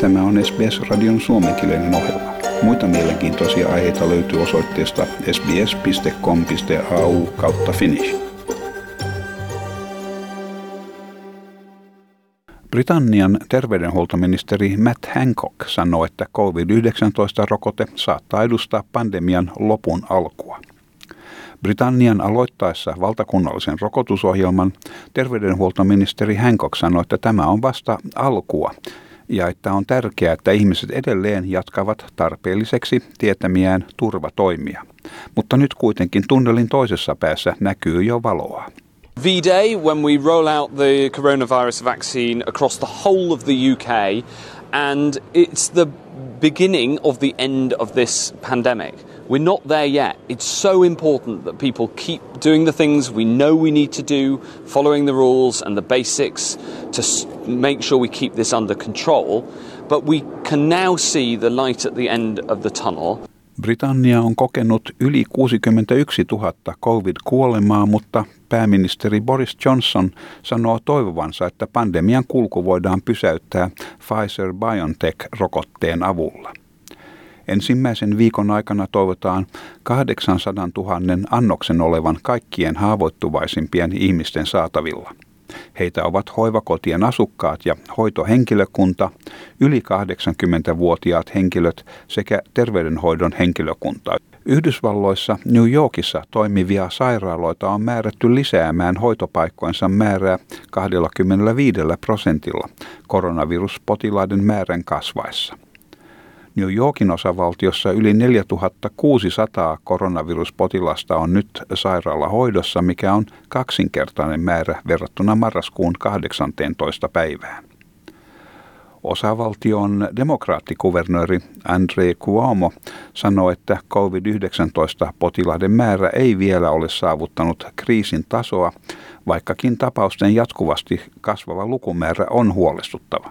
Tämä on SBS-radion suomenkielinen ohjelma. Muita mielenkiintoisia aiheita löytyy osoitteesta sbs.com.au kautta finnish. Britannian terveydenhuoltoministeri Matt Hancock sanoi, että COVID-19-rokote saattaa edustaa pandemian lopun alkua. Britannian aloittaessa valtakunnallisen rokotusohjelman terveydenhuoltoministeri Hancock sanoi, että tämä on vasta alkua ja että on tärkeää, että ihmiset edelleen jatkavat tarpeelliseksi tietämiään turvatoimia. Mutta nyt kuitenkin tunnelin toisessa päässä näkyy jo valoa. V-Day, when we roll out the coronavirus vaccine across the whole of the UK, and it's the beginning of the end of this pandemic. We're not there yet. It's so important that people keep doing the things we know we need to do, following the rules and the basics to make sure we keep this under control. But we can now see the light at the end of the tunnel. Britannia on kokenut yli 61 000 covid-kuolemaa, mutta pääministeri Boris Johnson sanoo toivovansa, että pandemian kulku voidaan pysäyttää Pfizer-BioNTech-rokotteen avulla. Ensimmäisen viikon aikana toivotaan 800 000 annoksen olevan kaikkien haavoittuvaisimpien ihmisten saatavilla. Heitä ovat hoivakotien asukkaat ja hoitohenkilökunta, yli 80-vuotiaat henkilöt sekä terveydenhoidon henkilökunta. Yhdysvalloissa New Yorkissa toimivia sairaaloita on määrätty lisäämään hoitopaikkojensa määrää 25 prosentilla koronaviruspotilaiden määrän kasvaessa. New Yorkin osavaltiossa yli 4600 koronaviruspotilasta on nyt sairaalahoidossa, mikä on kaksinkertainen määrä verrattuna marraskuun 18. päivään. Osavaltion demokraattikuvernööri Andre Cuomo sanoi, että COVID-19-potilaiden määrä ei vielä ole saavuttanut kriisin tasoa, vaikkakin tapausten jatkuvasti kasvava lukumäärä on huolestuttava.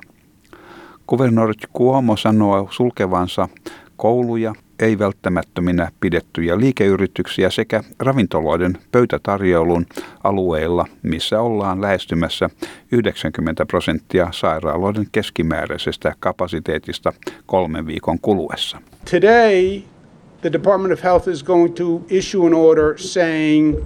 Kuvernööri Cuomo sanoo sulkevansa kouluja, ei välttämättöminä pidettyjä liikeyrityksiä sekä ravintoloiden pöytätarjoulun alueilla, missä ollaan lähestymässä 90 prosenttia sairaaloiden keskimääräisestä kapasiteetista kolmen viikon kuluessa. Today, the Department of Health is going to issue an order saying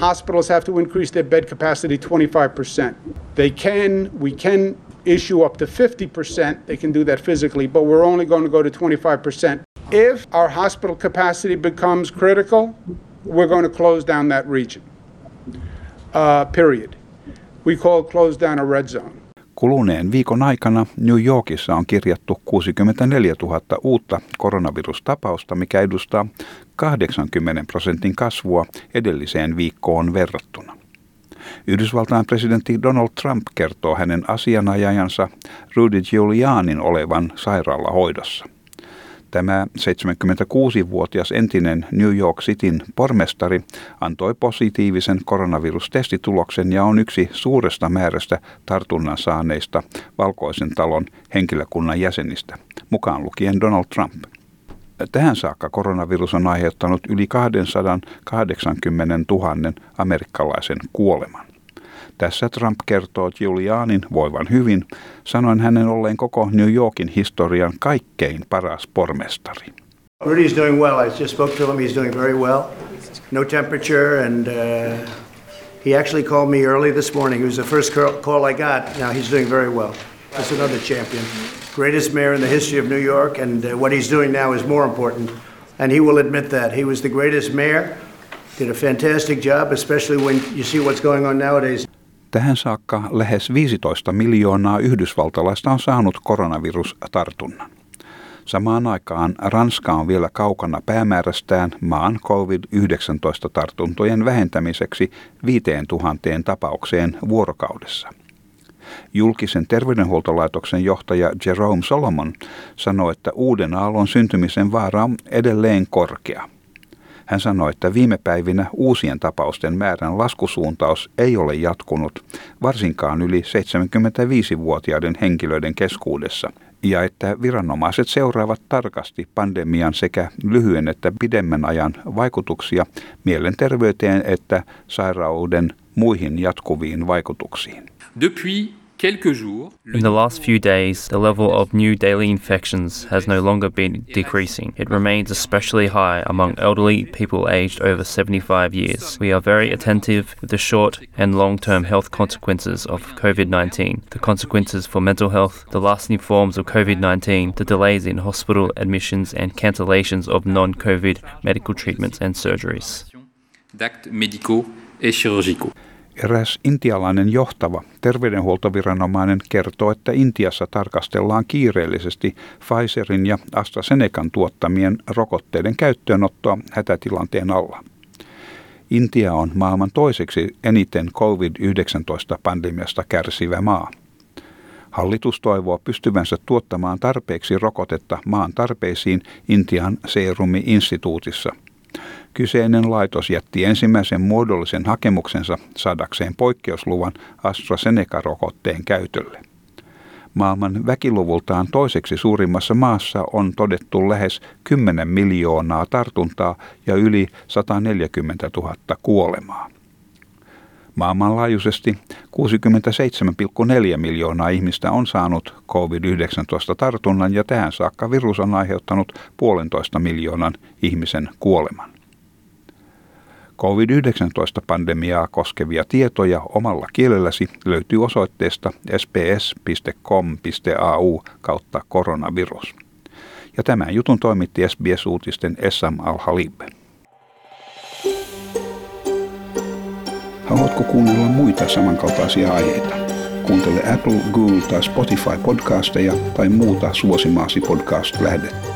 hospitals have to increase their bed capacity 25%. They can, we can issue up to 50%. They can do that physically, but we're only going to go to 25%. If our hospital capacity becomes critical, we're going to close down that region. Uh, period. We call close down a red zone. Kuluneen viikon aikana New Yorkissa on kirjattu 64 000 uutta koronavirustapausta, mikä edustaa 80 prosentin kasvua edelliseen viikkoon verrattuna. Yhdysvaltain presidentti Donald Trump kertoo hänen asianajajansa Rudy Giulianin olevan sairaalahoidossa. Tämä 76-vuotias entinen New York Cityn pormestari antoi positiivisen koronavirustestituloksen ja on yksi suuresta määrästä tartunnan saaneista valkoisen talon henkilökunnan jäsenistä, mukaan lukien Donald Trump. Tähän saakka koronavirus on aiheuttanut yli 280 000 amerikkalaisen kuoleman. Tässä Trump kertoo Giulianin voivan hyvin, sanoen hänen olleen koko New Yorkin historian kaikkein paras pormestari. Rudy's doing well. I just spoke to him. He's doing very well. No temperature, and uh, he actually called me early this morning. It was the first call I got. Now he's doing very well. That's another champion. Greatest mayor in the history of New York, and uh, what he's doing now is more important. And he will admit that. He was the greatest mayor, did a fantastic job, especially when you see what's going on nowadays. Tähän saakka lähes 15 miljoonaa yhdysvaltalaista on saanut koronavirustartunnan. Samaan aikaan Ranska on vielä kaukana päämäärästään maan COVID-19-tartuntojen vähentämiseksi 5000 tapaukseen vuorokaudessa. Julkisen terveydenhuoltolaitoksen johtaja Jerome Solomon sanoi, että uuden aallon syntymisen vaara on edelleen korkea – hän sanoi, että viime päivinä uusien tapausten määrän laskusuuntaus ei ole jatkunut, varsinkaan yli 75-vuotiaiden henkilöiden keskuudessa, ja että viranomaiset seuraavat tarkasti pandemian sekä lyhyen että pidemmän ajan vaikutuksia mielenterveyteen että sairauden muihin jatkuviin vaikutuksiin. Depuis In the last few days, the level of new daily infections has no longer been decreasing. It remains especially high among elderly people aged over 75 years. We are very attentive with the short and long term health consequences of COVID 19, the consequences for mental health, the lasting forms of COVID 19, the delays in hospital admissions, and cancellations of non COVID medical treatments and surgeries. Eräs intialainen johtava terveydenhuoltoviranomainen kertoo, että Intiassa tarkastellaan kiireellisesti Pfizerin ja AstraZenecan tuottamien rokotteiden käyttöönottoa hätätilanteen alla. Intia on maailman toiseksi eniten COVID-19-pandemiasta kärsivä maa. Hallitus toivoo pystyvänsä tuottamaan tarpeeksi rokotetta maan tarpeisiin Intian Serumi-instituutissa – Kyseinen laitos jätti ensimmäisen muodollisen hakemuksensa saadakseen poikkeusluvan AstraZeneca-rokotteen käytölle. Maailman väkiluvultaan toiseksi suurimmassa maassa on todettu lähes 10 miljoonaa tartuntaa ja yli 140 000 kuolemaa. Maailmanlaajuisesti 67,4 miljoonaa ihmistä on saanut COVID-19-tartunnan ja tähän saakka virus on aiheuttanut puolentoista miljoonan ihmisen kuoleman. COVID-19-pandemiaa koskevia tietoja omalla kielelläsi löytyy osoitteesta sbs.com.au kautta koronavirus. Ja tämän jutun toimitti SBS-uutisten Essam Al-Halib. Haluatko kuunnella muita samankaltaisia aiheita? Kuuntele Apple, Google tai Spotify podcasteja tai muuta suosimaasi podcast-lähdettä.